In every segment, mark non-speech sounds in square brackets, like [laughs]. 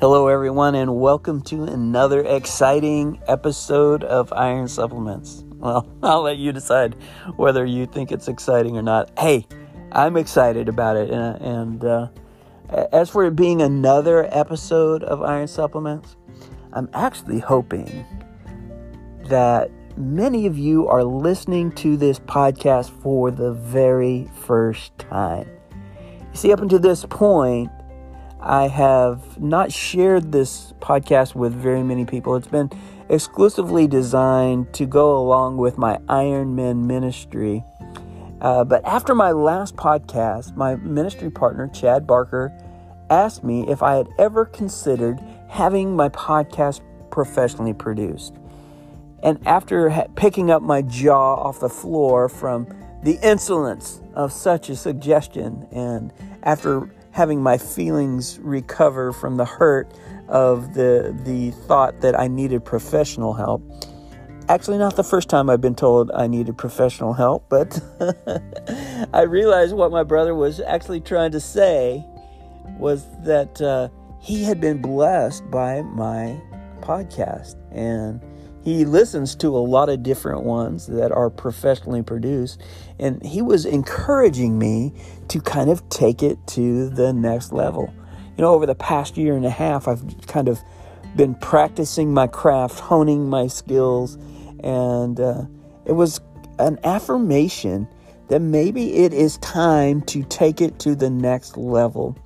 Hello, everyone, and welcome to another exciting episode of Iron Supplements. Well, [laughs] I'll let you decide whether you think it's exciting or not. Hey, I'm excited about it, and, and uh, as for it being another episode of Iron Supplements, I'm actually hoping that many of you are listening to this podcast for the very first time. You see, up until this point, I have not shared this podcast with very many people. It's been exclusively designed to go along with my Iron Men ministry. Uh, but after my last podcast, my ministry partner, Chad Barker, asked me if I had ever considered having my podcast professionally produced. And after ha- picking up my jaw off the floor from the insolence of such a suggestion, and after having my feelings recover from the hurt of the the thought that I needed professional help. Actually, not the first time I've been told I needed professional help, but [laughs] I realized what my brother was actually trying to say was that uh, he had been blessed by my podcast and he listens to a lot of different ones that are professionally produced and he was encouraging me to kind of take it to the next level. You know over the past year and a half i've kind of been practicing my craft honing my skills and uh, it was an affirmation that maybe it is time to take it to the next level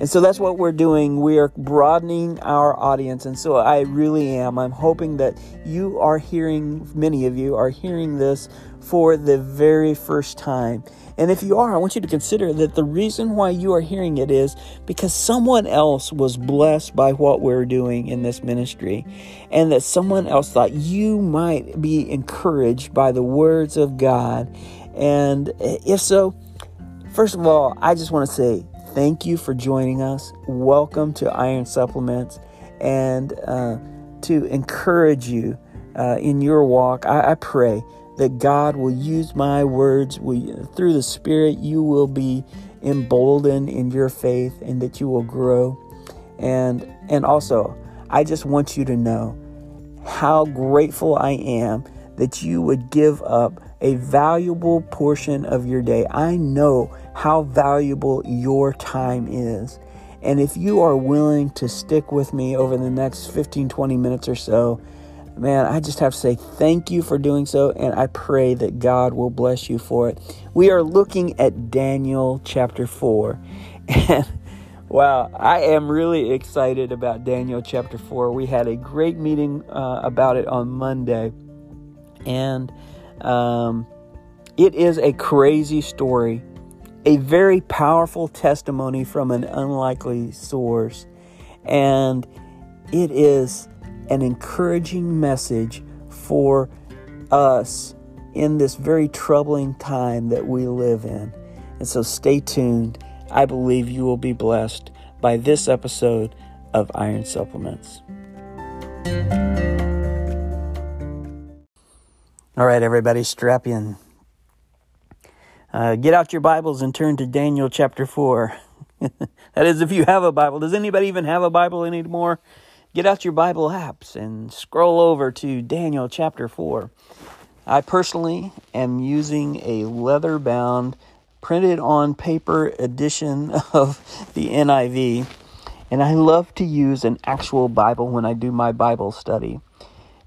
and so that's what we're doing. We are broadening our audience. And so I really am. I'm hoping that you are hearing, many of you are hearing this for the very first time. And if you are, I want you to consider that the reason why you are hearing it is because someone else was blessed by what we're doing in this ministry, and that someone else thought you might be encouraged by the words of God. And if so, first of all, I just want to say Thank you for joining us. Welcome to Iron Supplements and uh, to encourage you uh, in your walk. I, I, pray that God will use my words through the Spirit. You will be emboldened in your faith and that you will grow. And, and also, I just want you to know how grateful I am that you would give up a valuable portion of your day. I know how valuable your time is. And if you are willing to stick with me over the next 15, 20 minutes or so, man, I just have to say thank you for doing so. And I pray that God will bless you for it. We are looking at Daniel chapter 4. [laughs] And wow, I am really excited about Daniel chapter 4. We had a great meeting uh, about it on Monday. And um, it is a crazy story, a very powerful testimony from an unlikely source, and it is an encouraging message for us in this very troubling time that we live in. And so stay tuned. I believe you will be blessed by this episode of Iron Supplements. All right, everybody, strap in. Uh, get out your Bibles and turn to Daniel chapter 4. [laughs] that is, if you have a Bible. Does anybody even have a Bible anymore? Get out your Bible apps and scroll over to Daniel chapter 4. I personally am using a leather bound, printed on paper edition [laughs] of the NIV, and I love to use an actual Bible when I do my Bible study.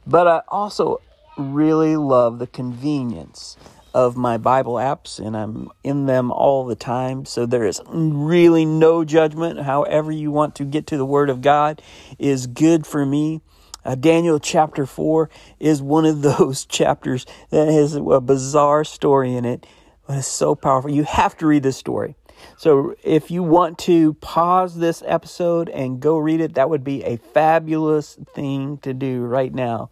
But I also really love the convenience of my Bible apps, and I'm in them all the time. So there is really no judgment. However, you want to get to the Word of God is good for me. Uh, Daniel chapter 4 is one of [laughs] those chapters that has a bizarre story in it, but it's so powerful. You have to read this story. So if you want to pause this episode and go read it, that would be a fabulous thing to do right now.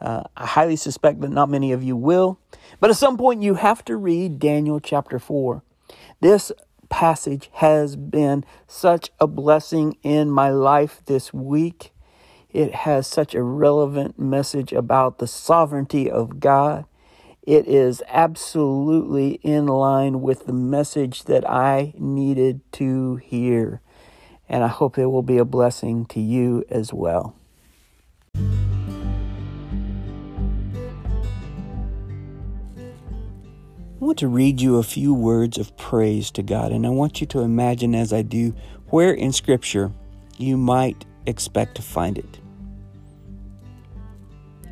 Uh, I highly suspect that not many of you will, but at some point you have to read Daniel chapter 4. This passage has been such a blessing in my life this week. It has such a relevant message about the sovereignty of God. It is absolutely in line with the message that I needed to hear. and I hope it will be a blessing to you as well. Want to read you a few words of praise to God, and I want you to imagine as I do where in Scripture you might expect to find it.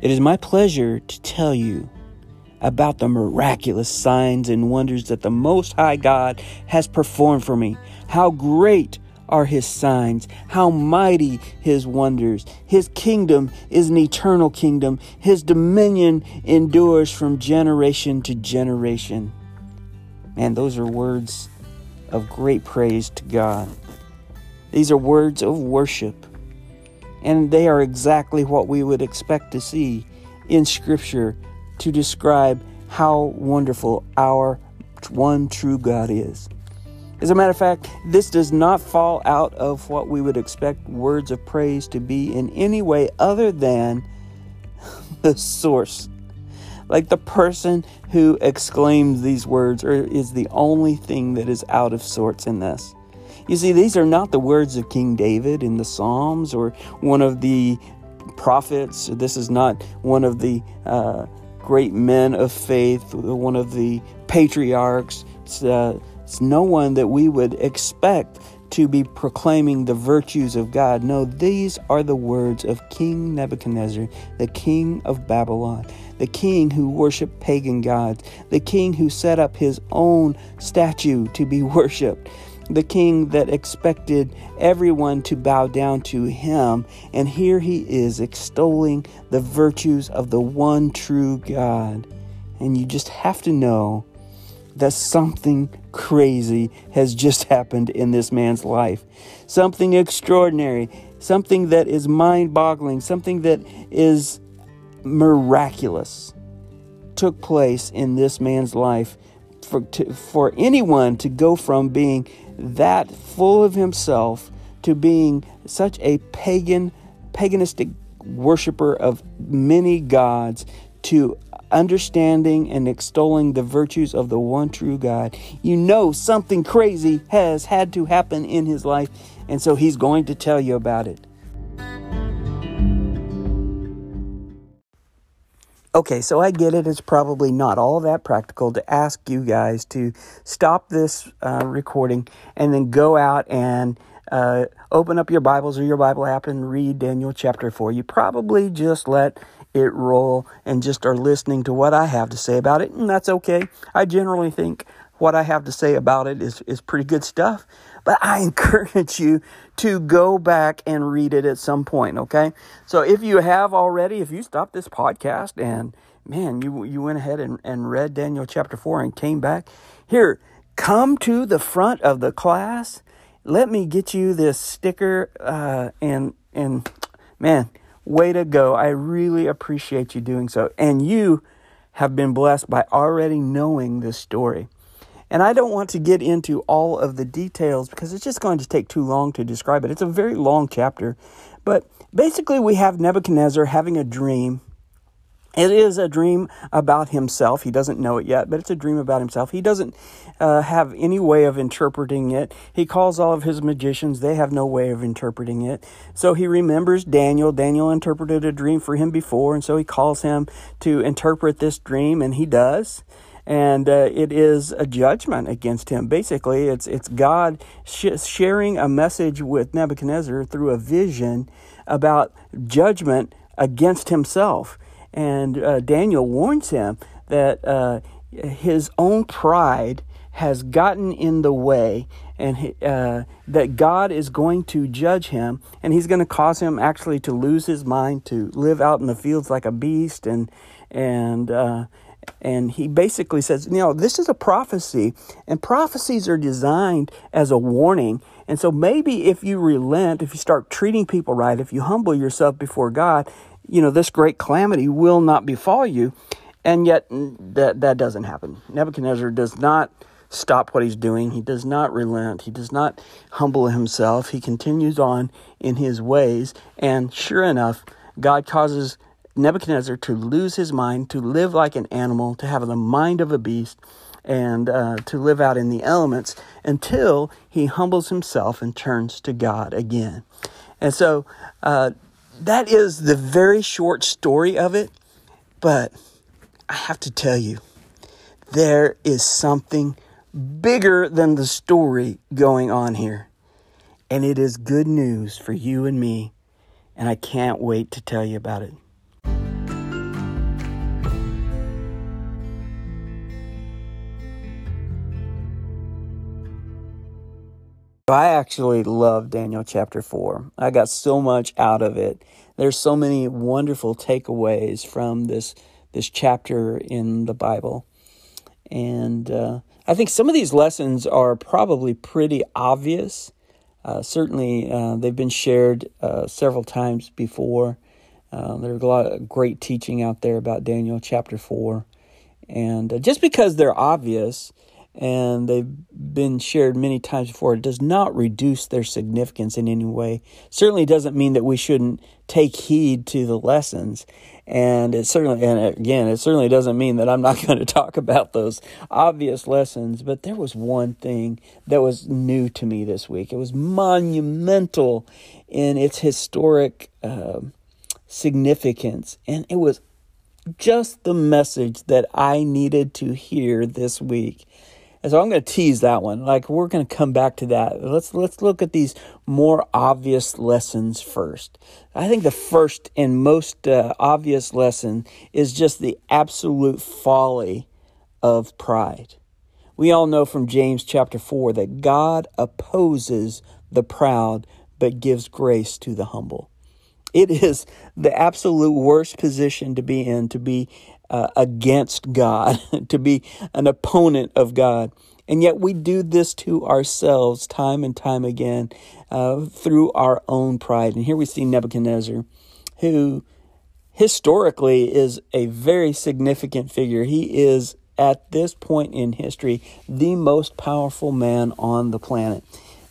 It is my pleasure to tell you about the miraculous signs and wonders that the Most High God has performed for me. How great are his signs, how mighty his wonders. His kingdom is an eternal kingdom, his dominion endures from generation to generation. And those are words of great praise to God. These are words of worship, and they are exactly what we would expect to see in Scripture to describe how wonderful our one true God is. As a matter of fact, this does not fall out of what we would expect words of praise to be in any way other than [laughs] the source. Like the person who exclaims these words or is the only thing that is out of sorts in this. You see, these are not the words of King David in the Psalms or one of the prophets. This is not one of the uh, great men of faith, one of the patriarchs. Uh, it's no one that we would expect to be proclaiming the virtues of God. No, these are the words of King Nebuchadnezzar, the king of Babylon, the king who worshiped pagan gods, the king who set up his own statue to be [laughs] worshiped, the king that expected everyone to bow down to him. And here he is extolling the virtues of the one true God. And you just have to know that something crazy has just [laughs] happened in this man's life. Something extraordinary, something that is mind boggling, something that is miraculous took place in this man's life. For, to, for anyone to go from being that full of himself to being such a pagan, paganistic worshiper of many gods to understanding and extolling the virtues of the one true God, you know something crazy has had to happen in his life, and so he's going to tell you about it. Okay, so I get it. It's probably not all that practical to ask you guys to stop this uh, recording and then go out and uh, open up your Bibles or your Bible app and read Daniel chapter 4. You probably just let it roll and just are listening to what I have to say about it, and that's okay. I generally think what I have to say about it is, is pretty good stuff, but I [laughs] encourage you to go back and read it at some point, okay? So if you have already, if you stopped this podcast and man, you, you went ahead and, and read Daniel chapter 4 and came back, here, come to the front of the class. Let me get you this sticker, uh, and, and man, Way to go. I really appreciate you doing so. And you have been blessed by already knowing this story. And I don't want to get into all of the details because it's just going to take too long to describe it. It's a very long chapter. But basically, we have Nebuchadnezzar having a dream it is a dream about himself. He doesn't know it yet, but it's a dream about himself. He doesn't uh, have any way of interpreting it. He calls all of his magicians, they have no way of interpreting it. So he remembers Daniel. Daniel interpreted a dream for him before, and so he calls him to interpret this dream, and he does. And uh, it is a judgment against him. Basically, it's it's God sh- sharing a message with Nebuchadnezzar through a vision about judgment against himself. And uh, Daniel warns him that uh, his own pride has gotten in the way and uh, that God is going to judge him and he's going to cause him actually to lose his mind to live out in the fields like a beast. And and uh, and he basically says you know this is a prophecy and prophecies are designed as a warning. And so maybe if you relent if you start treating people right if you humble yourself before God you know, this great calamity will not befall you. And yet, that, that doesn't happen. Nebuchadnezzar does not stop what he's doing. He does not relent. He does not humble himself. He continues on in his ways. And sure enough, God causes Nebuchadnezzar to lose his mind, to live like an animal, to have the mind of a beast. and uh, to live out in the elements until he humbles himself and turns to God again. And so uh, that is the very short story of it. But I have to tell you, there is something bigger than the story going on here. And it is good news for you and me. And I can't wait to tell you about it. I actually love Daniel chapter 4. I got so much out of it. There's so many wonderful takeaways from this this chapter in the Bible. And uh, I think some of these lessons are probably pretty obvious. Uh, certainly, uh, they've been shared uh, several times before. Uh, there's a lot of great teaching out there about Daniel chapter 4. And uh, just because they're obvious and they've been shared many times before, it does not reduce their significance in any way. Certainly doesn't mean that we shouldn't take heed to the lessons. And it certainly, and again, it certainly doesn't mean that I'm not [laughs] going to talk about those obvious lessons, but there was one thing that was new to me this week. It was monumental in its historic uh, significance, and it was just the message that I needed to hear this week. And so I'm going to tease that one. Like we're going to come back to that. Let's let's look at these more obvious lessons first. I think the first and most uh, obvious lesson is just the absolute folly of pride. We all know from James chapter 4 that God opposes the proud but gives grace to the humble. It is the absolute worst position to be in to be uh, against God, [laughs] to be an opponent of God. And yet we do this to ourselves time and time again uh, through our own pride. And here we see Nebuchadnezzar, who historically is a very significant figure. He is, at this point in history, the most powerful man on the planet,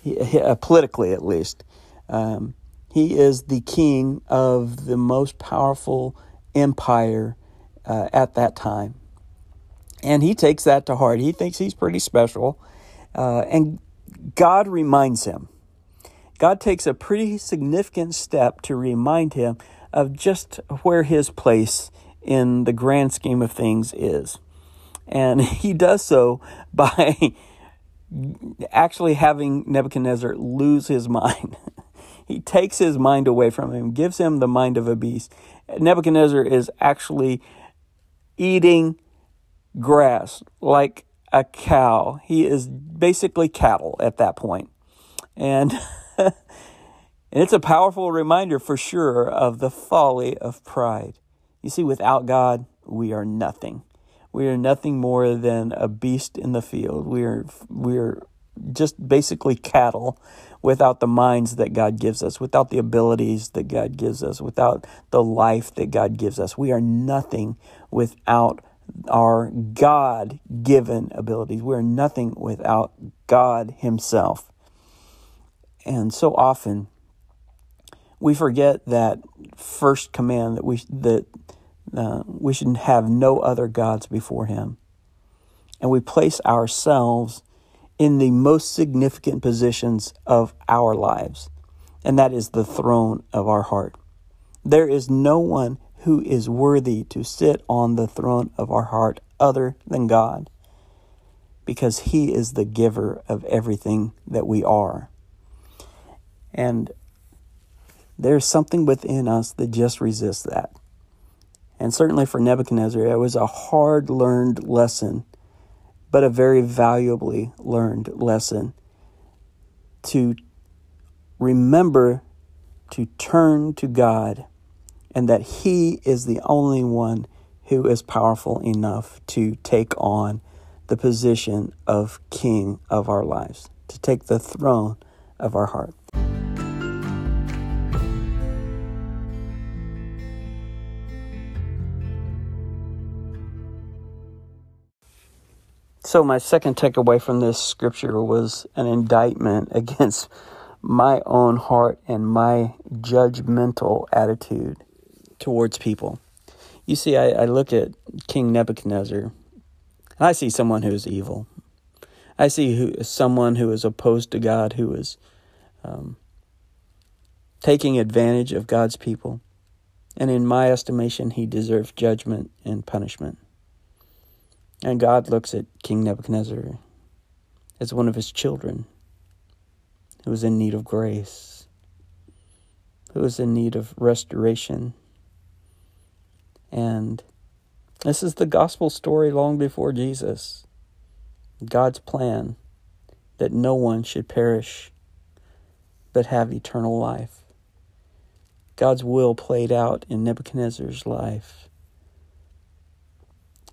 he, uh, politically at least. Um, he is the king of the most powerful empire uh, at that time. And he takes that to heart. He thinks he's pretty special. Uh, and God reminds him. God takes a pretty significant step to remind him of just where his place in the grand scheme of things is. And [laughs] he does so by [laughs] actually having Nebuchadnezzar lose his mind. [laughs] he takes his mind away from him, gives him the mind of a beast. Nebuchadnezzar is actually eating grass like a cow. He is basically cattle at that point. [laughs] And it's a powerful reminder for sure of the folly of pride. You see, without God, we are nothing. We are nothing more than a beast in the field. We are, we are just basically cattle without the minds that God gives us, without the abilities that God gives us, without the life that God gives us. We are nothing without our God given abilities. We're nothing without God Himself. And so often we forget that first command that we that uh, we should have no other gods before Him, and we place ourselves in the most significant positions of our lives, and that is the throne of our heart. There is no one who is worthy to sit on the throne of our heart other than God, because He is the giver of everything that we are. And there's something within us that just resists that. And certainly for Nebuchadnezzar, it was a hard learned lesson, but a very valuably learned lesson to remember to turn to God and that He is the only one who is powerful enough to take on the position of King of our lives, to take the throne of our heart. So, my second takeaway from this scripture was an indictment [laughs] against my own heart and my judgmental attitude towards people. You see, I, I look at King Nebuchadnezzar, And I see someone who is evil. I see who, someone who is opposed to God, who is um, taking advantage of God's people. And in my estimation, he deserves judgment and punishment. And God looks at King Nebuchadnezzar as one of his children who is in need of grace, who is in need of restoration. And this is the gospel story long before Jesus. God's plan that no one should perish but have eternal life. God's will played out in Nebuchadnezzar's life.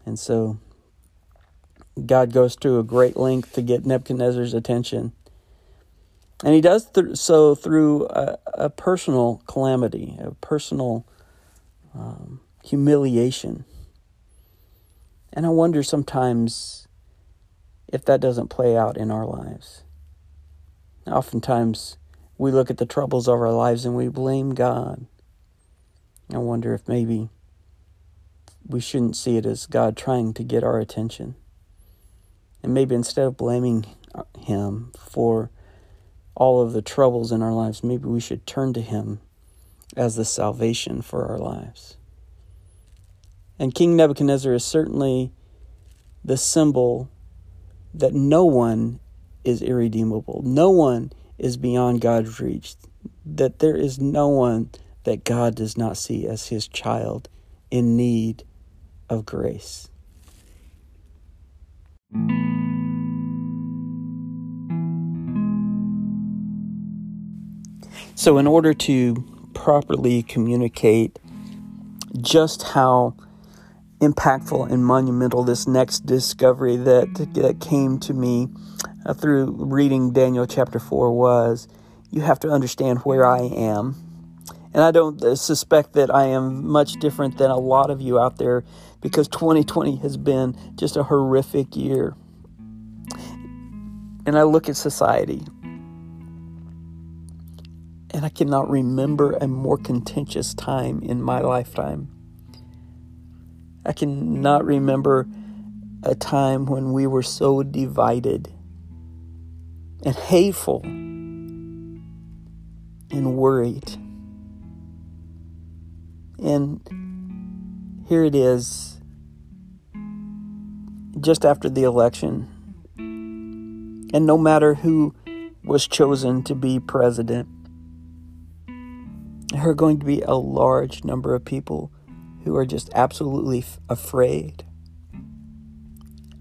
And so God goes to a great length to get Nebuchadnezzar's attention. And he does th- so through a, a, personal calamity, a personal um, humiliation. And I wonder sometimes if that doesn't play out in our lives. Oftentimes, we look at the troubles of our lives and we blame God. I wonder if maybe we shouldn't see it as God trying to get our attention. And maybe instead of blaming uh, Him for all of the troubles in our lives, maybe we should turn to Him as the salvation for our lives. And King Nebuchadnezzar is certainly the symbol that no one is irredeemable. No one is beyond God's reach. That there is no one that God does not see as his child in need of grace. So, in order to properly communicate just how impactful and monumental this next discovery that, that came to me uh, through reading Daniel chapter 4 was, you have to understand where I am. And I don't uh, suspect that I am much different than a lot of you out there because 2020 has been just a horrific year. And I look at society and I cannot remember a more contentious time in my lifetime. I cannot remember a time when we were so divided and hateful and worried. And here it is, just after the election. And no matter who was chosen to be president, there are going to be a large number of people who are just absolutely f- afraid,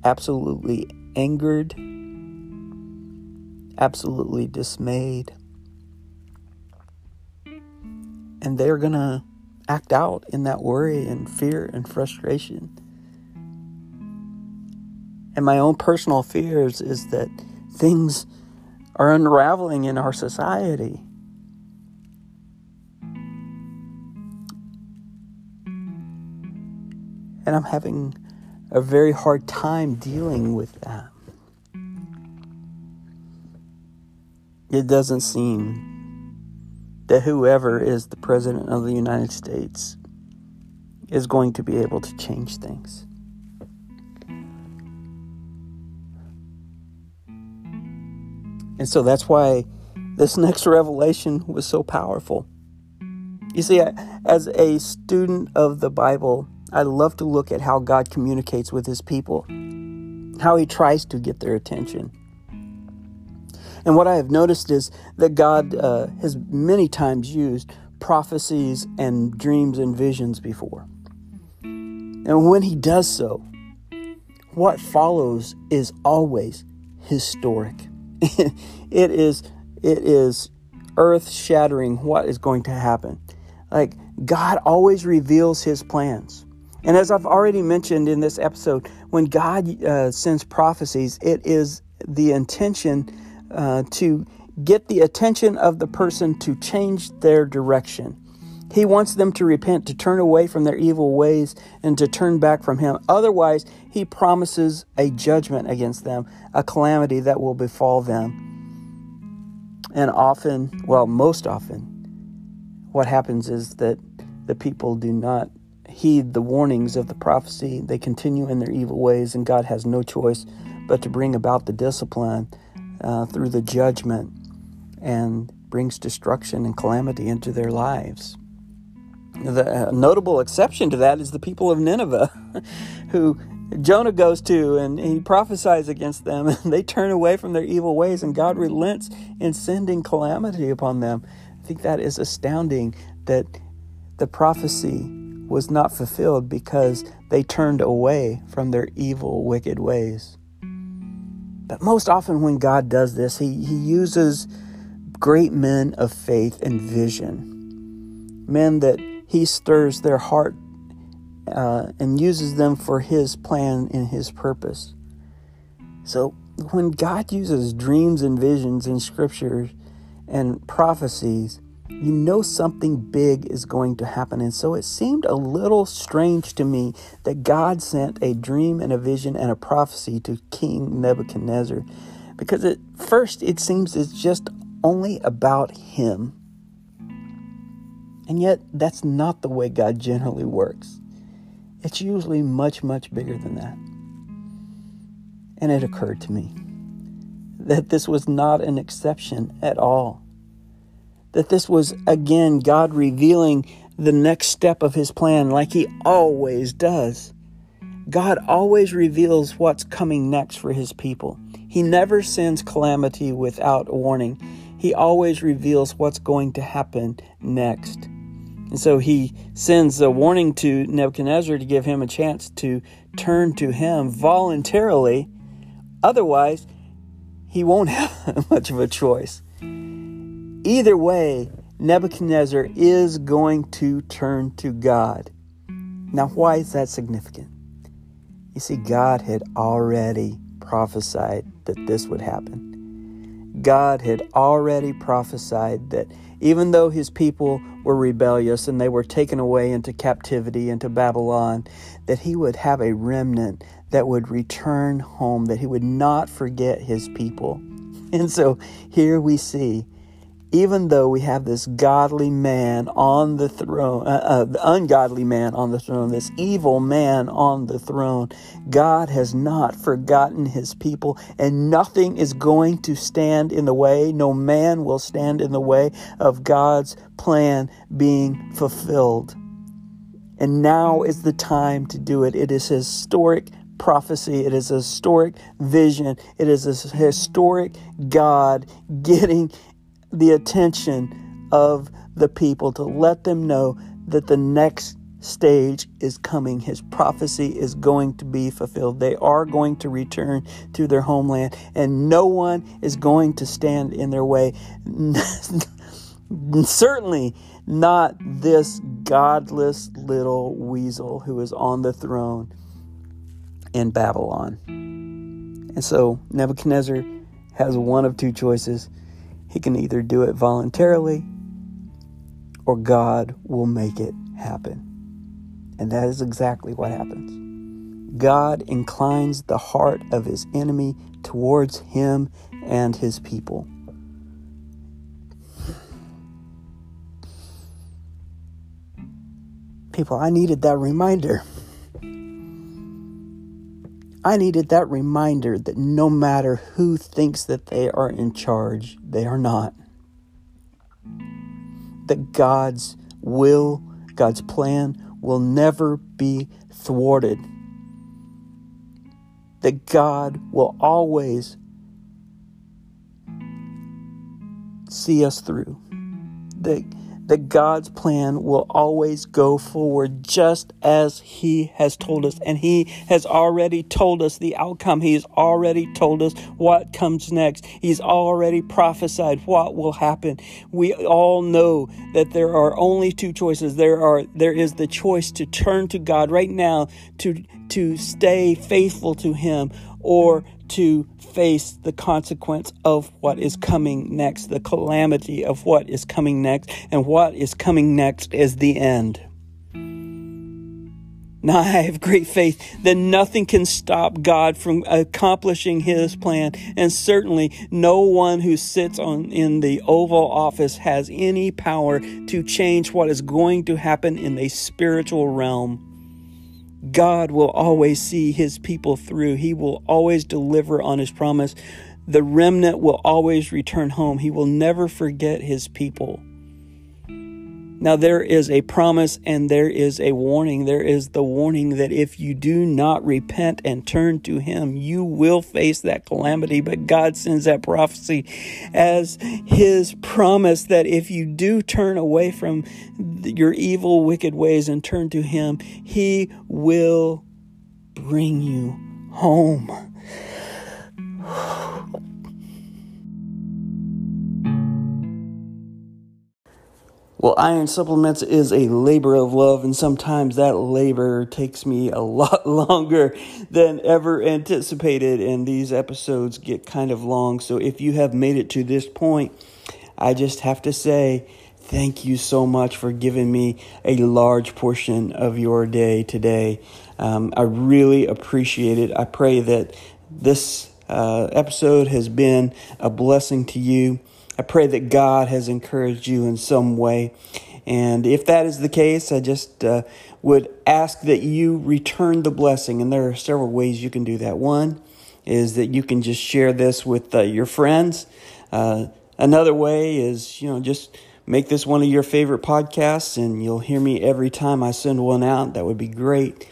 absolutely angered, absolutely dismayed. And they're going to act out in that worry and fear and frustration. And my own personal fears is that things are unraveling in our society. And I'm having a very hard time dealing with that. It doesn't seem that whoever is the President of the United States is going to be able to change things. And so that's why this [laughs] next revelation was so powerful. You see, as a student of the Bible, I love to look at how God communicates with his people, how he tries to get their attention. And what I have noticed is that God uh, has many times used prophecies and dreams and visions before. And when he does so, what follows is always historic. [laughs] it is it is earth-shattering what is going to happen. Like God always reveals his plans. And as I've already mentioned in this episode, when God uh, sends prophecies, it is the intention uh, to get the attention of the person to change their direction. He wants them to repent, to turn away from their evil ways, and to turn back from Him. Otherwise, He promises a judgment against them, a calamity that will befall them. And often, well, most often, what happens is that the people do not heed the warnings of the prophecy. They continue in their evil ways, and God has no choice but to bring about the discipline uh, through the judgment and brings destruction and calamity into their lives. The uh, notable exception to that is the people of Nineveh, [laughs] who Jonah goes to and he prophesies against them, [laughs] and they turn away from their evil ways, and God relents in sending calamity upon them. I think that is astounding that the prophecy was not fulfilled because they turned away from their evil, wicked ways. But most often, when God does this, He, he uses great men of faith and vision, men that He stirs their heart uh, and uses them for His plan and His purpose. So, when God uses dreams and visions in scriptures and prophecies, you know something big is going to happen. And so it seemed a little strange to me that God sent a dream and a vision and a prophecy to King Nebuchadnezzar because at first it seems it's just only about him. And yet, that's not the way God generally works. It's usually much, much bigger than that. And it occurred to me that this was not an exception at all that this was again God revealing the next step of his plan, like he always does. God always reveals what's coming next for his people. He never sends calamity without a warning. He always reveals what's going to happen next. And so he sends a warning to Nebuchadnezzar to give him a chance to turn to him voluntarily. Otherwise, he won't [laughs] have much of a choice. Either way, Nebuchadnezzar is going to turn to God. Now, why is that significant? You see, God had already prophesied that this would happen. God had already prophesied that even though his people were rebellious and they were taken away into captivity into Babylon, that he would have a remnant that would return home, that he would not forget his people. [laughs] And so here we see even though we have this godly man on the throne, uh, uh, the ungodly man on the throne, this evil man on the throne, God has not forgotten his people, and nothing is going to stand in the way. No man will stand in the way of God's plan being fulfilled. And now is the time to do it. It is historic prophecy. It is a historic vision. It is a historic God getting the attention of the people to let them know that the next stage is coming. His prophecy is going to be fulfilled. They are going to return to their homeland, and no one is going to stand in their way. [laughs] Certainly not this godless little weasel who is on the throne in Babylon. And so Nebuchadnezzar has one of two choices. He can either do it voluntarily or God will make it happen. And that is exactly what happens. God inclines the heart of his enemy towards him and his people. People, I needed that reminder. I needed that reminder that no matter who thinks that they are in charge, they are not. That God's will, God's plan will never be thwarted. That God will always see us through. That that God's plan will always go forward just as He has told us. And He has already told us the outcome. He has already told us what comes next. He's already prophesied what will happen. We all know that there are only two choices. There are there is the choice to turn to God right now to to stay faithful to Him or to face the consequence of what is coming next, the calamity of what is coming next, and what is coming next is the end. Now I have great faith that nothing can stop God from accomplishing his plan, and certainly no one who sits on in the Oval Office has any power to change what is going to happen in the spiritual realm. God will always see his people through. He will always deliver on his promise. The remnant will always return home. He will never forget his people. Now, there is a promise and there is a warning. There is the warning that if you do not repent and turn to Him, you will face that calamity. But God sends that prophecy as His promise that if you do turn away from your evil, wicked ways and turn to Him, He will bring you home. Well, iron supplements is a labor of love, and sometimes that labor takes me a lot [laughs] longer than ever anticipated, and these episodes get kind of long. So, if you have made it to this point, I just have to say thank you so much for giving me a large portion of your day today. Um, I really appreciate it. I pray that this uh, episode has been a blessing to you. I pray that God has encouraged you in some way. And if that is the case, I just uh, would ask that you return the blessing. And there are several ways you can do that. One is that you can just share this with uh, your friends. Uh, another way is, you know, just make this one of your favorite podcasts and you'll hear me every time I send one out. That would be great.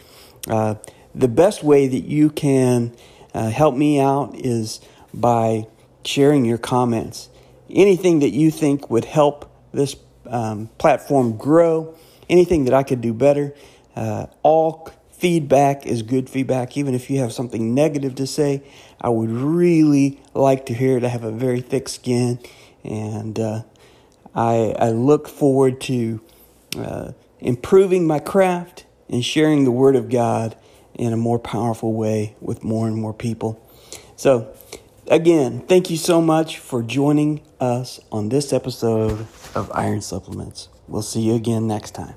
Uh, the best way that you can uh, help me out is by sharing your comments anything that you think would help this um, platform grow, anything that I could do better. Uh, all feedback is good feedback. Even if you have something negative to say, I would really like to hear it. I have a very thick skin, and uh, I, I look forward to uh, improving my craft and sharing the Word of God in a more powerful way with more and more people. So, Again, thank you so much for joining us on this episode of Iron Supplements. We'll see you again next time.